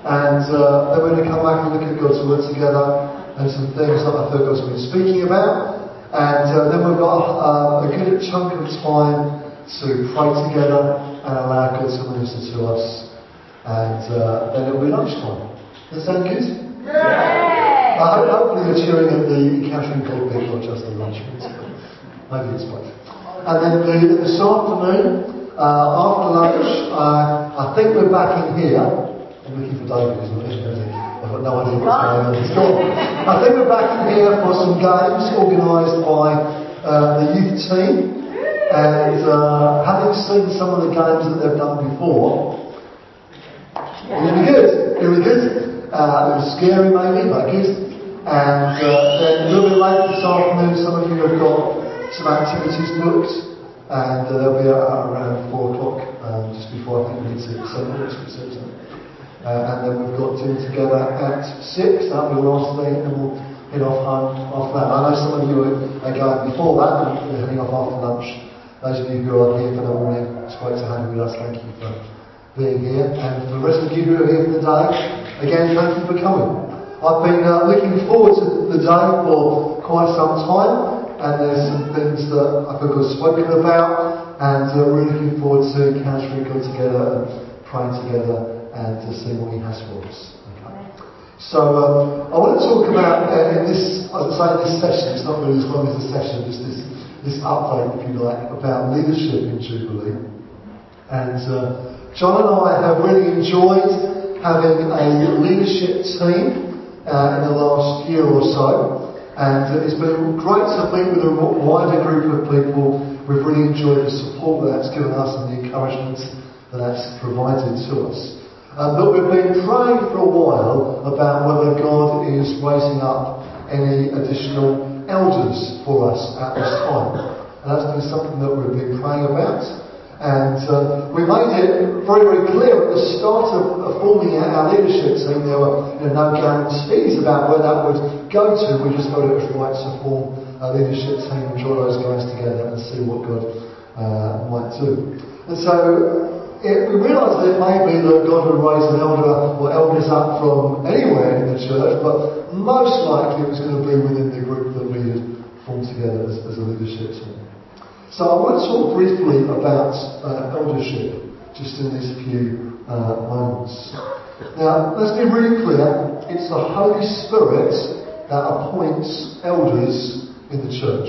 And uh, then we're going to come back and look at God's Word together and some things that I feel God's been speaking about. And uh, then we've got uh, a good chunk of time to pray together and allow God to minister to us. And uh, then it'll be lunchtime. Does that sound good? I hope, hopefully you're cheering at the encountering God bit, not just the lunch bit. Maybe it's both. And then the, this afternoon, uh, after lunch, uh, I think we're back in here. Looking for is he? I've got no idea what's going on. I think we're back in here for some games organised by uh, the youth team. And uh, having seen some of the games that they've done before, It'll be good. It'll be good. Uh, it was scary maybe, but good. And uh, then a little bit later this afternoon, some of you have got some activities booked, and uh, they'll be at around four o'clock, um, just before I think we need to send it to. Uh, and then we've got dinner together at six. That'll be the last thing, and we'll head off home after that. I know some of you are, going before that, and we're heading off after lunch. Those of you who are here for the morning, it's great to have you with us. Thank you for being here. And for the rest of you who are here for the day, again, thank you for coming. I've been uh, looking forward to the day for quite some time, and there's some things that I think I've spoken about, and uh, we're looking forward to encountering God together and praying together and to see what He has for us. Okay. So um, I want to talk about uh, in this, as I say, this session. It's not really as long as the session, just this this update, if you like, about leadership in Jubilee. And uh, John and I have really enjoyed having a leadership team uh, in the last year or so. And it's been great to meet with a wider group of people. We've really enjoyed the support that that's given us and the encouragement that that's provided to us. But we've been praying for a while about whether God is raising up any additional elders for us at this time. And that's been something that we've been praying about. And uh, we made it very, very clear at the start of, of forming our, our leadership team, there were you know, no guarantees about where that would go to. We just felt it was right to form a leadership team and draw those guys together and see what God uh, might do. And so it, we realised that it may be that God would raise an elder or elders up from anywhere in the church, but most likely it was going to be within the group that we had formed together as, as a leadership team. So I want to talk briefly about uh, eldership just in these few uh, moments. Now, let's be really clear. It's the Holy Spirit that appoints elders in the church.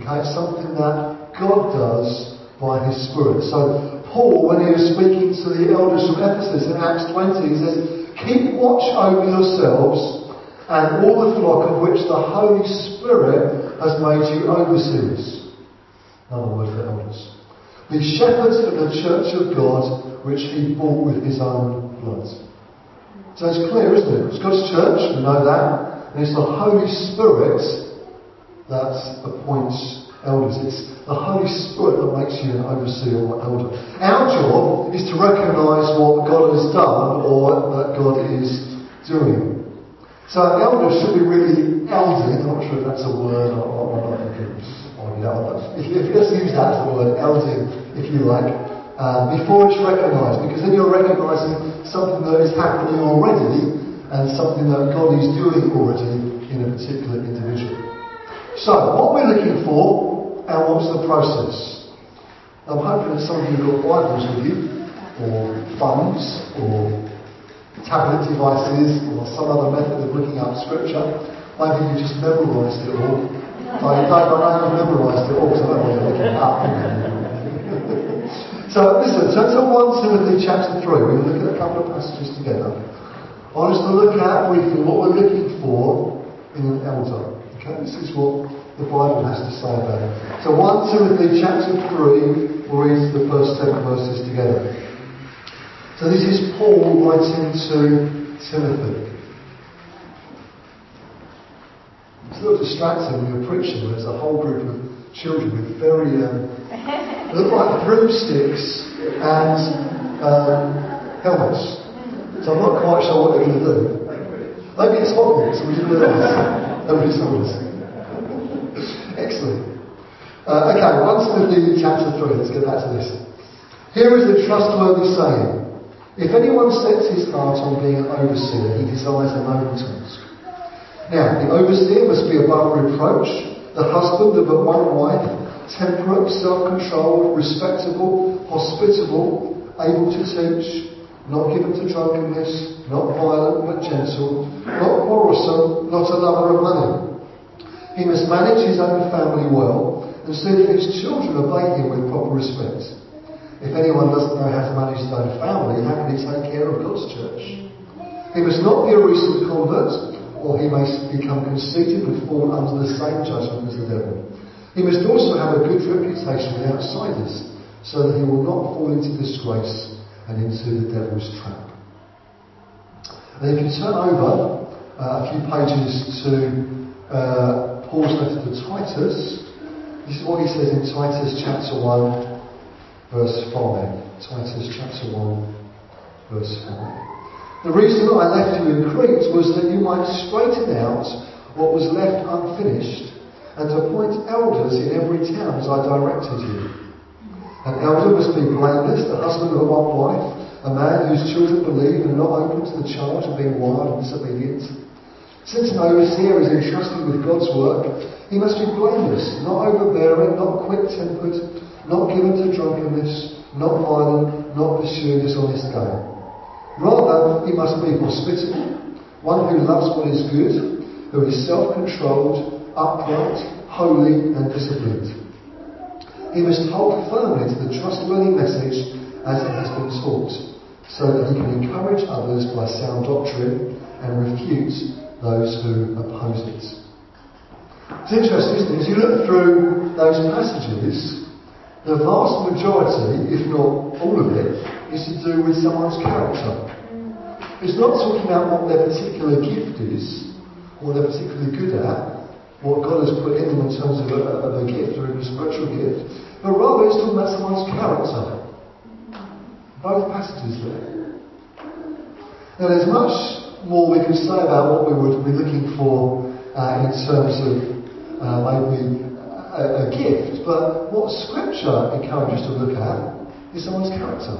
Okay, it's something that God does by His Spirit. So Paul, when he was speaking to the elders from Ephesus in Acts 20, he says, Keep watch over yourselves and all the flock of which the Holy Spirit has made you overseers. Another word for elders. Be shepherds of the church of God, which he bought with his own blood. So it's clear, isn't it? It's God's church, we know that. And it's the Holy Spirit that appoints elders. It's the Holy Spirit that makes you an overseer or elder. Our job is to recognise what God has done or that God is doing. So elders should be really elding. I'm not sure if that's a word or, not. If, if let's use that word, elding, if you like, uh, before it's recognised, because then you're recognising something that is happening already and something that God is doing already in a particular individual. So, what we're looking for and what's the process? I'm hoping that some of you have got Bibles with you, or phones, or tablet devices, or some other method of looking up Scripture. Maybe you just memorised it all. I don't know if you've memorised it all, because I don't know what you're looking up. so, listen, turn to 1 Timothy chapter 3. We're going to look at a couple of passages together. I want us to look at briefly what we're looking for in an elder. Okay, this is what the Bible has to say about it. So 1 Timothy chapter 3, we'll read the first 10 verses together. So this is Paul writing to Timothy. It's a little distracting when you're preaching there's a whole group of children with very, um, look like broomsticks and um, helmets. So I'm not quite sure what they're going to do. Maybe it's Hogwarts we didn't realise. Nobody told us. Excellent. Uh, okay, 1 Timothy chapter 3, let's get back to this. Here is the trustworthy saying. If anyone sets his heart on being an overseer, he desires a noble task. Now, the overseer must be above reproach, the husband of but one wife, temperate, self-controlled, respectable, hospitable, able to teach, not given to drunkenness, not violent but gentle, not quarrelsome, not a lover of money. He must manage his own family well and see that his children obey him with proper respect. If anyone doesn't know how to manage his own family, how can he take care of God's church? He must not be a recent convert, or he may become conceited and fall under the same judgment as the devil. He must also have a good reputation with outsiders, so that he will not fall into disgrace and into the devil's trap. And if you turn over uh, a few pages to uh, Paul's letter to Titus, this is what he says in Titus chapter 1, verse 5. Titus chapter 1, verse 5. The reason I left you in Crete was that you might straighten out what was left unfinished and appoint elders in every town as I directed you. An elder must be blameless, the husband of one wife, a man whose children believe and not open to the charge of being wild and disobedient. Since an overseer is entrusted with God's work, he must be blameless, not overbearing, not quick-tempered, not given to drunkenness, not violent, not pursuing dishonest gain. Rather, he must be hospitable, one who loves what is good, who is self-controlled, upright, holy, and disciplined. He must hold firmly to the trustworthy message as it has been taught, so that he can encourage others by sound doctrine and refute those who oppose it. It's interesting, isn't it? As you look through those passages, the vast majority, if not all of it, is to do with someone's character. It's not talking about what their particular gift is, what they're particularly good at, what God has put in them in terms of a, of a gift or a spiritual gift, but rather it's talking about someone's character. Both passages there. Now there's much more we can say about what we would be looking for uh, in terms of uh, maybe a, a, gift, but what Scripture encourages us to look at is someone's character.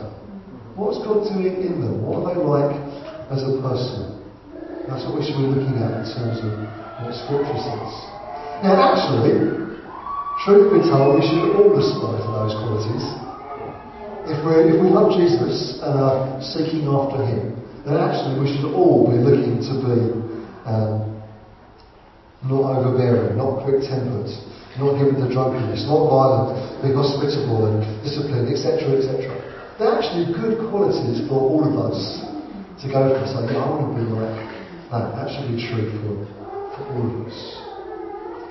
What's God doing in them? What are they like as a person? That's what we should be looking at in terms of what Scripture says. Now, actually, truth be told, we should all aspire to those qualities. If we if we love Jesus and are seeking after Him, then actually we should all be looking to be um, not overbearing, not quick-tempered, not given to drunkenness, not violent, be hospitable and disciplined, etc., etc. They're actually good qualities for all of us to go for. Yeah, I want to be like that. That should be true for, for all of us.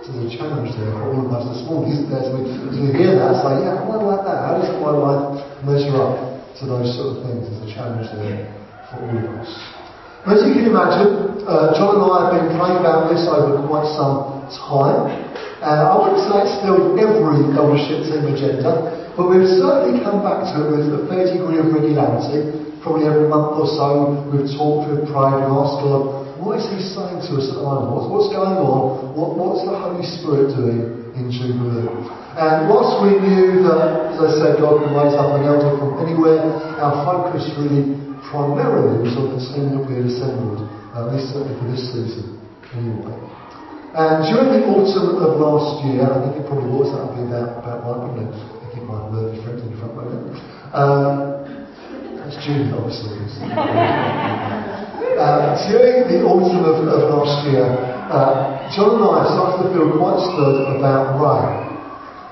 So there's a challenge there for all of us this morning, isn't there? As we, as we hear that, say, yeah, am I like that? How does my life measure up to those sort of things? There's a challenge there us. As you can imagine, uh, John and I have been praying about this over quite some time. Uh, I wouldn't say it's filled every eldership team agenda, but we've certainly come back to it with a fair degree of regularity. Probably every month or so, we've talked, we've prayed, asked God what is he saying to us at the moment? What's, what's going on? What, what's the Holy Spirit doing in Jubilee? And whilst we knew that, as I said, God can raise up an elder from anywhere, our focus really primarily team that we had assembled, at least certainly for this season, anyway. And during the autumn of last year, I think it probably was, that would be about, about right, wouldn't it? I think my lovely friend in the front row there. Um, that's June, obviously. Uh, during the autumn of, of last year, uh, John and I started to feel quite stirred about Ray.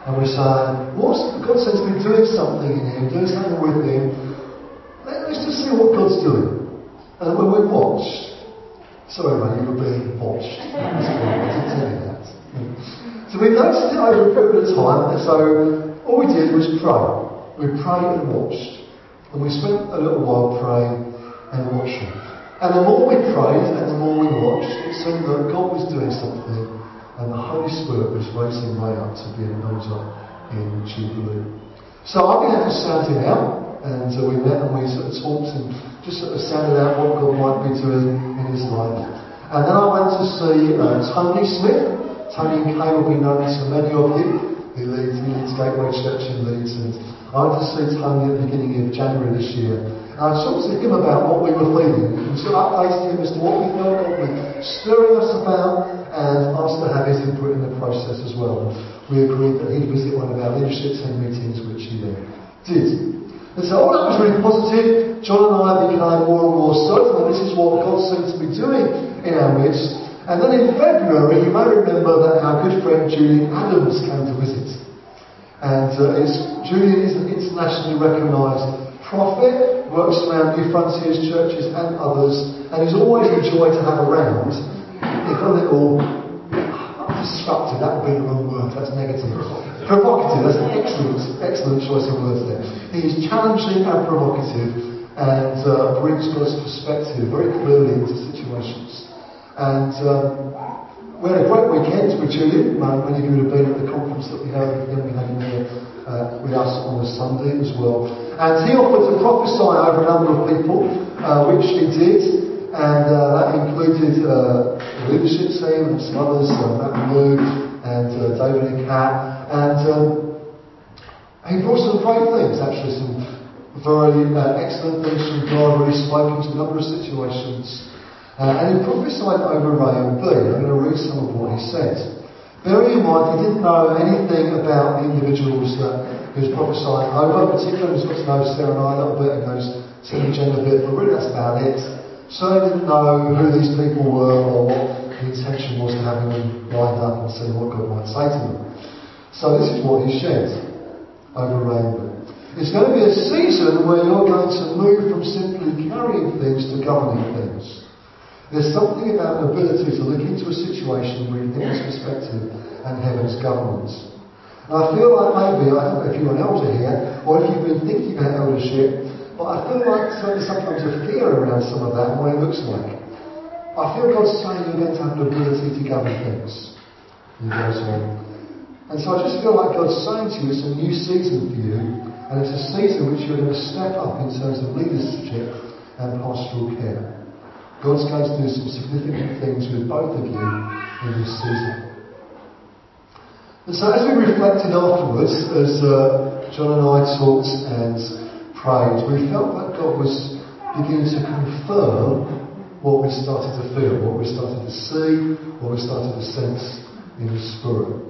And we're saying, what's, God to be doing something in him, doing something with him. See what God's doing. And when we watched, sorry Ray, you were being watched. I didn't tell you that. So we noticed it over a period of time, and so all we did was pray. We prayed and watched. And we spent a little while praying and watching. And the more we prayed and the more we watched, it seemed that God was doing something and the Holy Spirit was raising Ray up to be an elder in Jubilee. So I'm began to sound him out and so we met and we sort of talked and just sort of sounded out what God might be doing in his life. And then I went to see uh, Tony Smith. Tony and will be known to many of you. He leads, he leads Gateway Church in Leeds and I went to see Tony at the beginning of January this year and I talked to him about what we were feeling. We sort of updated him as to what we felt God was stirring us about and asked to have his input in the process as well. We agreed that he'd visit one of our leadership team meetings, which he then did. And so all that was really positive. John and I became more and more that this is what God seemed to be doing in our midst. And then in February, you may remember that our good friend Julian Adams came to visit. And uh, Julian is an internationally recognised prophet, works around Newfrontiers churches and others, and is always a joy to have around. If a little disruptive, that would be the wrong word, that's negative. Provocative, that's an excellent, excellent choice of words there. He is challenging and provocative and uh, brings God's perspective very clearly into situations. And um, we had a great weekend with Julian. Many of you would have been at the conference that we with him. We had him here uh, with us on a Sunday as well. And he offered to prophesy over a number of people, uh, which he did. And uh, that included uh, the leadership team and some others, uh, Matt and and uh, David and Kat. And um, he brought some great things, actually, some very excellent things from God, really spoke into a number of situations. and he prophesied over Ray and B. I'm going to read some of what he said. Bearing in mind he didn't know anything about the individuals that he was prophesying over, particularly he's got to know Sarah and I a little bit and knows and Jen a bit, but really that's about it. So he didn't know who these people were or what the intention was to having them lined up and seeing what God might say to them. So this is what he shared over Rainbow. It's going to be a season where you're going to move from simply carrying things to governing things. There's something about ability to look into a situation with heaven's perspective and heaven's government. And I feel like maybe, I don't know if you're an elder here, or if you've been thinking about eldership, but I feel like there's sometimes a fear around some of that and what it looks like. I feel God's saying you're going to have an ability to govern things. And so I just feel like God's saying to you it's a new season for you, and it's a season which you're going to step up in terms of leadership and pastoral care. God's going to do some significant things with both of you in this season. And so as we reflected afterwards, as uh, John and I talked and prayed, we felt that God was beginning to confirm what we started to feel, what we started to see, what we started to sense in the Spirit.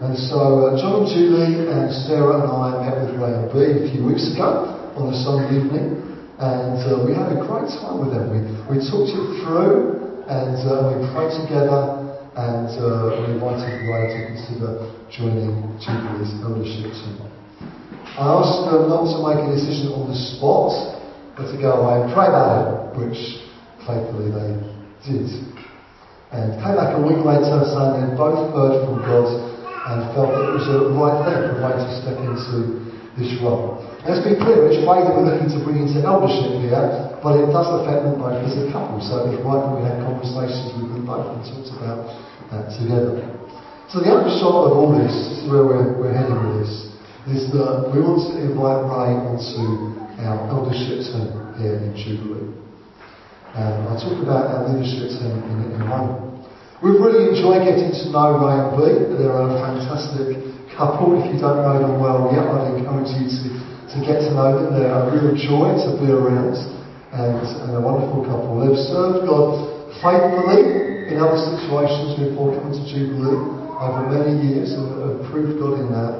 And so uh, John Julie and Sarah and I met with Ray and B a few weeks ago on a Sunday evening. And uh, we had a great time with them. We, we talked it through and uh, we prayed together and uh, we invited Ray to consider joining Jubilee's eldership team. I asked them not to make a decision on the spot, but to go away and pray about it, which faithfully they did. And came back a week later saying they'd both heard from God and felt that it was the right thing for Ray to step into this role. Let's be clear, it's Ray that we're looking to bring into eldership here, but it does affect them both as a couple, so it was right that we had conversations with them both and talked about that together. So the upshot of all this, this is where we're, we're heading with this, is that we want to invite Ray onto our eldership team here in Jubilee. And I'll talk about our leadership team in, in a moment. We've really enjoyed getting to know Ray and B. They're a fantastic couple. If you don't know them well yet, I'd encourage you to to get to know them. They're a real joy to be around and, and a wonderful couple. They've served God faithfully in other situations before coming to Jubilee over many years and have proved God in that.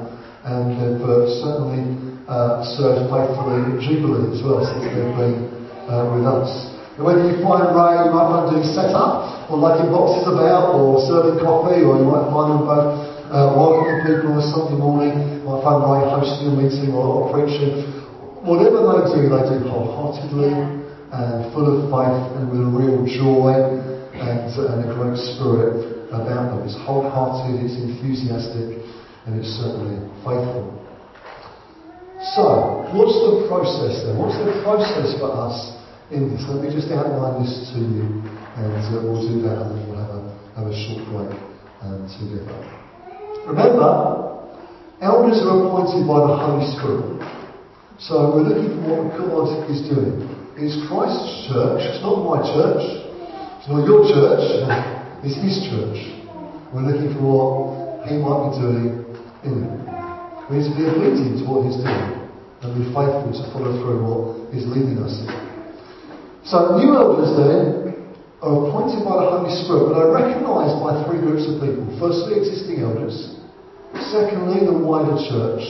And they've uh, certainly uh, served faithfully at Jubilee as well since they've been uh, with us. And whether you find Ray, you might find doing setup or lugging boxes about or serving coffee or you might find them both uh, welcoming people on a Sunday morning, might find Ray hosting a meeting or, or preaching. Whatever they do, they do wholeheartedly and full of faith and with a real joy and, and a great spirit about them. It's wholehearted, it's enthusiastic, and it's certainly faithful. So, what's the process then? What's the process for us Let me just outline this to you, and uh, we'll do that, and then we'll have a, have a short break um, together. Remember, elders are appointed by the Holy Spirit. So we're looking for what God is doing. It's Christ's church, it's not my church, it's not your church, it's His church. We're looking for what He might be doing in it. We need to be obedient to what He's doing and be faithful to follow through what He's leading us in. So new elders then are appointed by the Holy Spirit, but are recognised by three groups of people. Firstly, existing elders. Secondly, the wider church.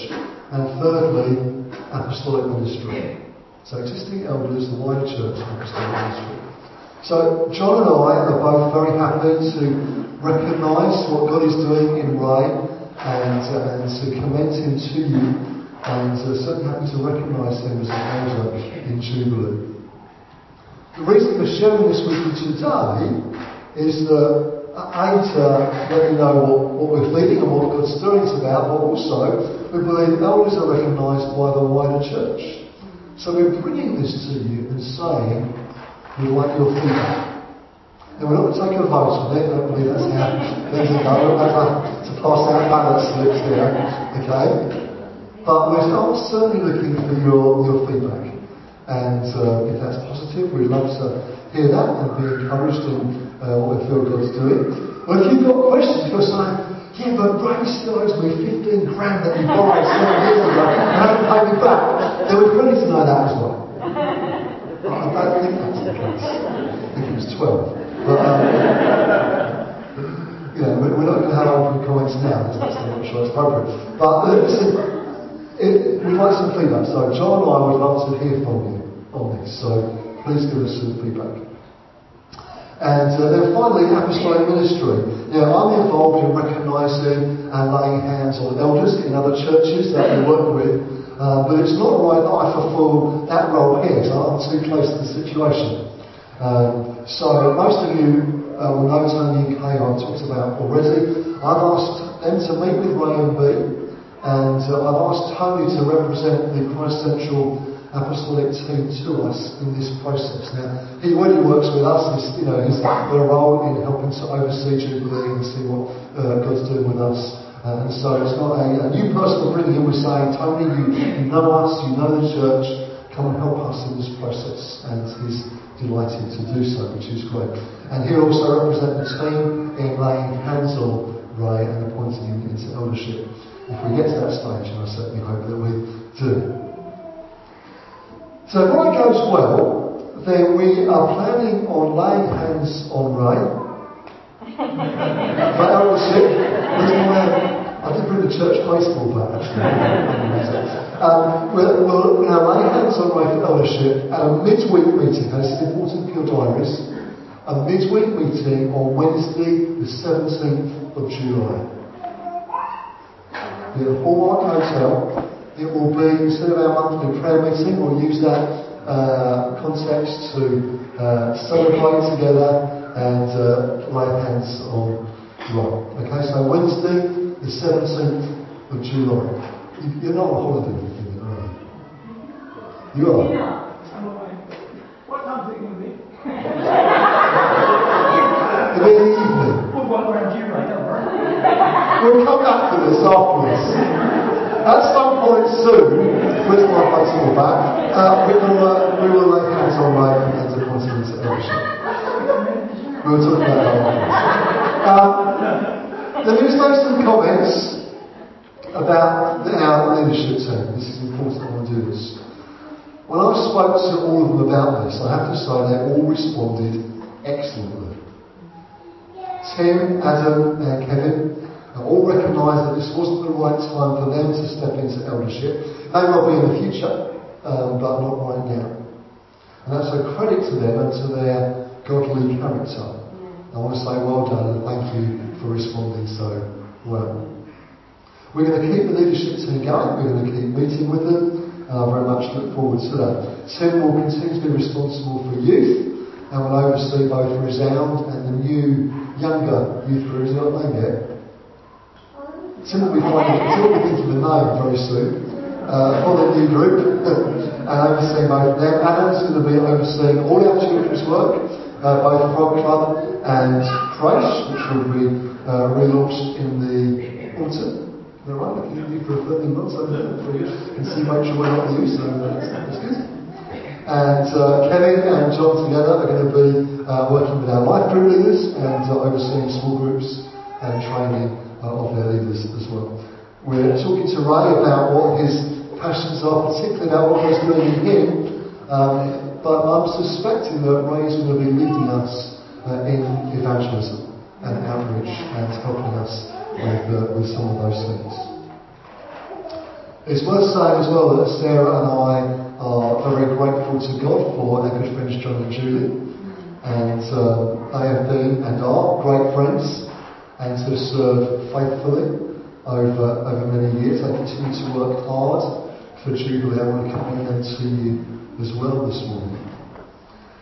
And thirdly, apostolic ministry. So existing elders, the wider church, and apostolic ministry. So John and I are both very happy to recognise what God is doing in Ray and, uh, and to commend him to you and uh, certainly happy to recognise him as an elder in Jubilee. The reason for sharing this with you today is that uh, A, to let you know what, what we're feeling and what God's doing is about, but also we believe elders are recognised by the wider church. So we're bringing this to you and saying, we'd like your feedback. And we're not going to take a vote on it, I don't believe that's how things are going. We're to pass out ballot slips here, okay? But we're certainly looking for your, your feedback. And uh, if that's positive, we'd love to hear that and be encouraged in uh, what we feel God's doing. But if you've got questions, you're saying, yeah, but Ray still owes me 15 grand that he borrowed seven years ago and hasn't paid me back. Then we're ready to know that as well. I don't think that's the case. I think it was 12. But, um, you know, we're, not going to have open comments now. That's not sure it's appropriate. But listen, it, we'd like some feedback. So John and I would love to hear from you on this. So please give us some feedback. And uh, then finally, apostolic ministry. Now, I'm involved in recognising and laying hands on elders in other churches that we work with, uh, but it's not right that I fulfil that role here, so I'm too close to the situation. Um, so most of you uh, will know Tony Kay I've talked about already. I've asked them to meet with Ray and B, and uh, I've asked Tony to represent the Christ Central apostolic team to us in this process. Now, he already works with us. He's, you know, he's got a role in helping to oversee Jubilee and see what uh, God's doing with us. Uh, and so it's not a, a, new person we're bringing in. We're saying, Tony, you, you know us, you know the church, come and help us in this process. And he's delighted to do so, which is great. And he'll also represent the team in laying hands on Ray and appointing him into eldership. If we get to that stage, and I certainly hope that we do. So if all goes well, then we are planning on laying hands on Ray for eldership. I did bring the church baseball bat actually. um, we'll, we'll, we'll lay hands on Ray for eldership at a midweek meeting. Now, this is important for your diaries. A midweek meeting on Wednesday, the 17th of July. The Hallmark Hotel. It will be, instead of our monthly prayer meeting, we'll use that uh, context to uh, celebrate together and uh, lay hands on Ray. Okay, so Wednesday, the 17th of July. You're not on holiday, are you? You are? What time is it going to be? It'll be in the evening. We'll go around you, right? We'll come back to this afterwards. At some point soon, with my baseball bat, uh, we, will, uh, we will lay hands on appoint him to eldership. We'll talk about that afterwards. Um, let some comments about our leadership team. This is important, I want to do this. When I spoke to all of them about this, I have to say they all responded excellently. Tim, Adam, and Kevin all recognised that this wasn't the right time for them to step into eldership. May well be in the future, um, but not right now. And that's a credit to them and to their godly character. I want to say well done and thank you for responding so well. We're going to keep the leadership team going. We're going to keep meeting with them. And I very much look forward to that. Tim will continue to be responsible for youth and will oversee both Resound and the new, younger youth group. Is that name yet? Tim will be finding, Tim will be thinking the name very soon. uh, for the new group and overseeing both of them. Adam's going to be overseeing all our children's work, uh, both Frog Club and Crash, which will be uh, relaunched in the autumn. Is that right? Looking at you for 13 months over there. You can see Rachel well not you, so that's, that's good. And uh, Kevin and John together are going to be uh, working with our life group leaders and uh, overseeing small groups and training uh, of their leaders as well. We're talking to Ray about what his passions are, particularly about what God's doing in him. Um, but I'm suspecting that Ray is going to be leading us uh, in evangelism and outreach and helping us with, uh, with some of those things. It's worth saying as well that Sarah and I are very grateful to God for our good friends John and Julie. And um, they have been and are great friends and have served faithfully over, over many years. They continue to work hard for Jubilee. I want to commend them to you as well this morning.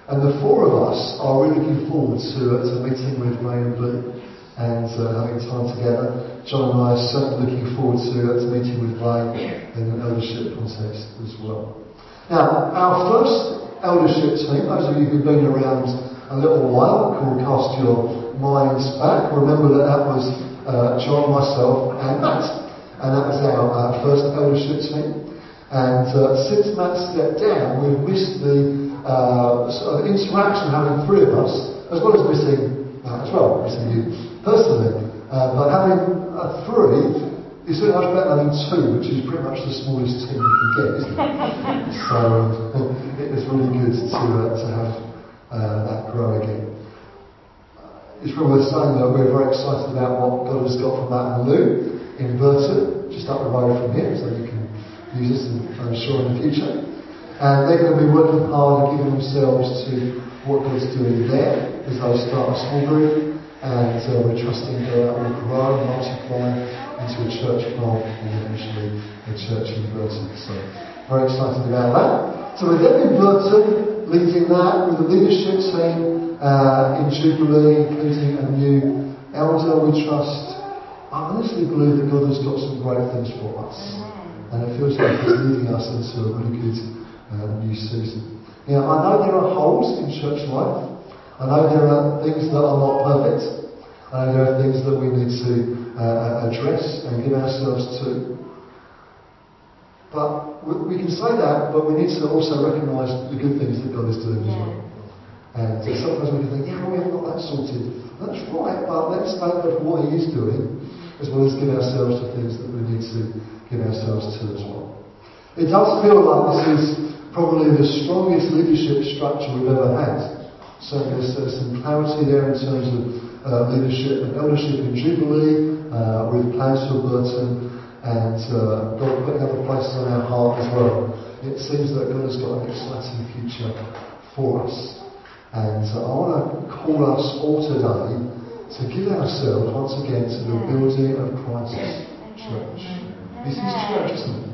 And the four of us are really looking forward to, uh, to meeting with Ray and Blue and uh, having time together. John and I are certainly looking forward to, uh, to meeting with Ray in an eldership context as well. Now, our first eldership team, those of you who've been around a little while, can cast your minds back. Remember that that was uh, John, myself, and Matt. And that was our uh, first eldership team. And uh, since Matt stepped down, we've missed the uh, sort of interaction having three of us, as well as missing Matt as well, missing you personally. Uh, but having uh, three is so much better than two, which is pretty much the smallest team you can get, isn't it? so it is really good to, uh, to have uh, that grow again. It's probably worth saying that we're very excited about what God has got for Matt and Lou in Burton, just up the road from here, so you can use us, I'm sure, in the future. And they're going to be working hard and giving themselves to what God's doing there as they start a small group. And uh, we're trusting God that will grow and multiply into a church plant and eventually a church in Burton. So, very excited about that. So, with them in Burton, leading that with the leadership team uh, in Jubilee, including a new elder, we trust. I honestly believe that God has got some great things for us. And it feels like He's leading us into a really good uh, new season. Now, I know there are holes in church life. I know there are things that are not perfect. I know there are things that we need to address and give ourselves to. But we can say that, but we need to also recognise the good things that God is doing as well. And uh, sometimes we can think, yeah, well, we haven't got that sorted. That's right, but let's thank God for what He is doing, as well as give ourselves to things that we need to give ourselves to as well. It does feel like this is probably the strongest leadership structure we've ever had. So there's, there's some clarity there in terms of uh, leadership and eldership in Jubilee, uh, with plans for Burton, and uh, God putting other places on our heart as well. It seems that God has got an exciting future for us. And uh, I want to call us all today to give ourselves once again to the building of Christ's church. This is church, isn't it?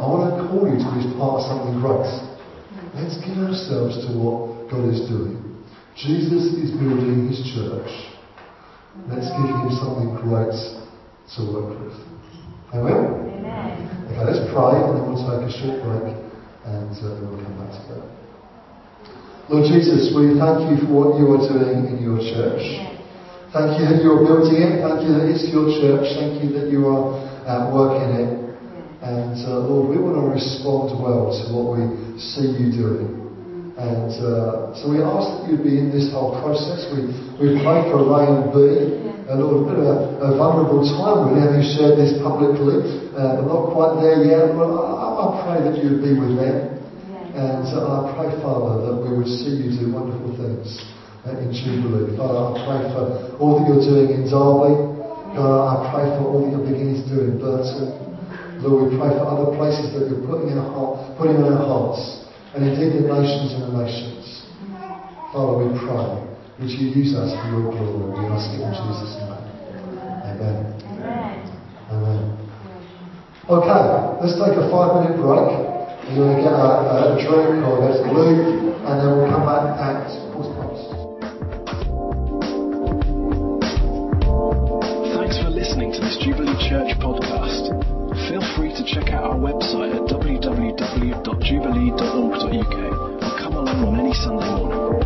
I want to call you to be part of something great. Let's give ourselves to what God is doing. Jesus is building his church. Him to work with. Amen? Amen. Okay, let's pray and then we'll take a short break and uh, then we'll come back to together. Lord Jesus, we thank you for what you are doing in your church. Thank you that you are building it. Thank you that it's your church. Thank you that you are at work in it. And uh, Lord, we want to respond well to what we see you doing. And uh, so we ask that you'd be in this whole process. We, we pray for Ray and B. Uh, Lord, a bit of a, a vulnerable time really, having you shared this publicly, uh, but not quite there yet. But I, I pray that you would be with them. And uh, I pray, Father, that we would see you do wonderful things uh, in Jubilee. Father, I pray for all that you're doing in Derby. God, I pray for all that you're beginning to do in Burton. Lord, we pray for other places that you're putting in our heart, putting in our hearts, and indeed the nations and the nations. Father, we pray that you use us for your glory. We ask it in Jesus' name. Amen. Amen. Amen. Okay, let's take a five minute break. We're going to get a, a drink or go to the and then we'll come back at quarter past. Thanks for listening to this Jubilee Church podcast. Feel free to check out our website at www.jubilee.org.uk or come along on any Sunday morning.